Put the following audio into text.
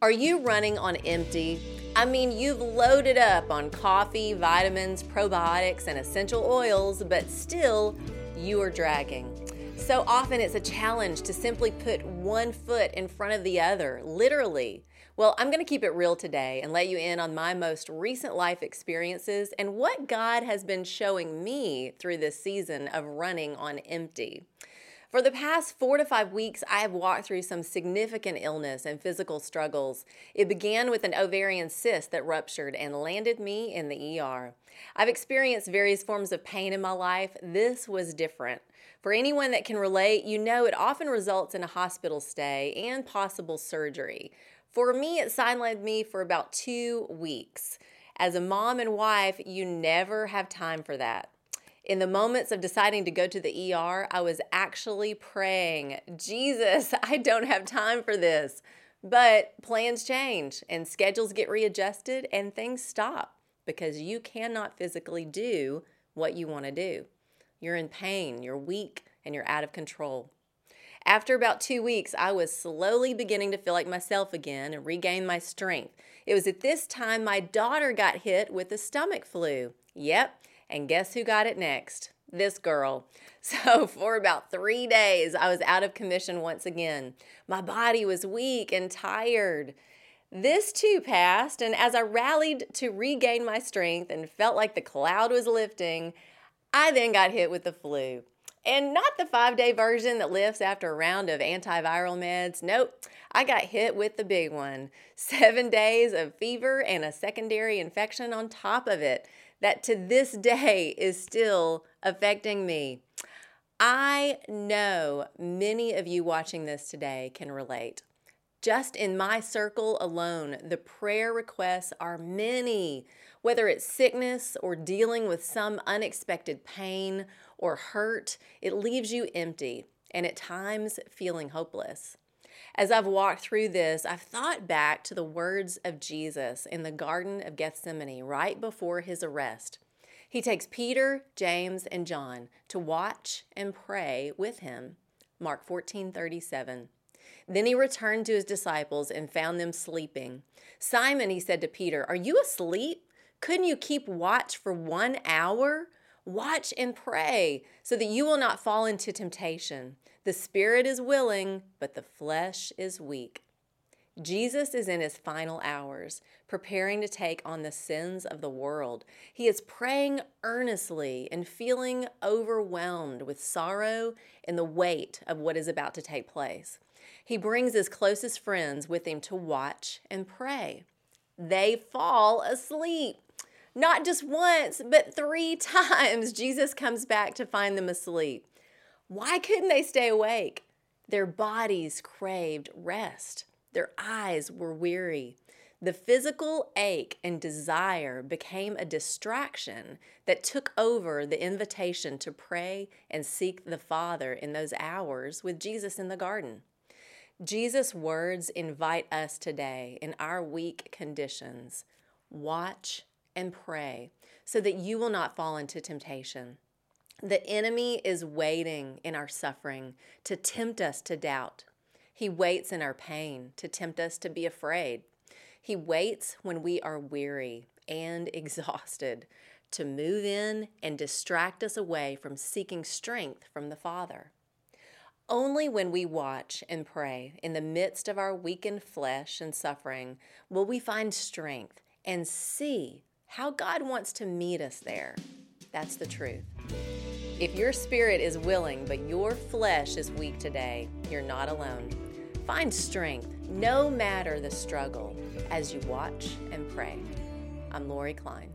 Are you running on empty? I mean, you've loaded up on coffee, vitamins, probiotics, and essential oils, but still you are dragging. So often it's a challenge to simply put one foot in front of the other, literally. Well, I'm going to keep it real today and let you in on my most recent life experiences and what God has been showing me through this season of running on empty. For the past four to five weeks, I have walked through some significant illness and physical struggles. It began with an ovarian cyst that ruptured and landed me in the ER. I've experienced various forms of pain in my life. This was different. For anyone that can relate, you know it often results in a hospital stay and possible surgery. For me, it sidelined me for about two weeks. As a mom and wife, you never have time for that. In the moments of deciding to go to the ER, I was actually praying, Jesus, I don't have time for this. But plans change and schedules get readjusted and things stop because you cannot physically do what you want to do. You're in pain, you're weak, and you're out of control. After about two weeks, I was slowly beginning to feel like myself again and regain my strength. It was at this time my daughter got hit with the stomach flu. Yep, and guess who got it next? This girl. So, for about three days, I was out of commission once again. My body was weak and tired. This too passed, and as I rallied to regain my strength and felt like the cloud was lifting, I then got hit with the flu. And not the five day version that lifts after a round of antiviral meds. Nope, I got hit with the big one. Seven days of fever and a secondary infection on top of it that to this day is still affecting me. I know many of you watching this today can relate. Just in my circle alone, the prayer requests are many, whether it's sickness or dealing with some unexpected pain or hurt, it leaves you empty and at times feeling hopeless. As I've walked through this, I've thought back to the words of Jesus in the Garden of Gethsemane right before his arrest. He takes Peter, James, and John to watch and pray with him. Mark 14 37. Then he returned to his disciples and found them sleeping. Simon, he said to Peter, Are you asleep? Couldn't you keep watch for one hour? Watch and pray so that you will not fall into temptation. The spirit is willing, but the flesh is weak. Jesus is in his final hours, preparing to take on the sins of the world. He is praying earnestly and feeling overwhelmed with sorrow and the weight of what is about to take place. He brings his closest friends with him to watch and pray. They fall asleep. Not just once, but three times, Jesus comes back to find them asleep. Why couldn't they stay awake? Their bodies craved rest. Their eyes were weary. The physical ache and desire became a distraction that took over the invitation to pray and seek the Father in those hours with Jesus in the garden. Jesus' words invite us today in our weak conditions watch and pray so that you will not fall into temptation. The enemy is waiting in our suffering to tempt us to doubt. He waits in our pain to tempt us to be afraid. He waits when we are weary and exhausted to move in and distract us away from seeking strength from the Father. Only when we watch and pray in the midst of our weakened flesh and suffering will we find strength and see how God wants to meet us there. That's the truth. If your spirit is willing, but your flesh is weak today, you're not alone. Find strength, no matter the struggle, as you watch and pray. I'm Lori Klein.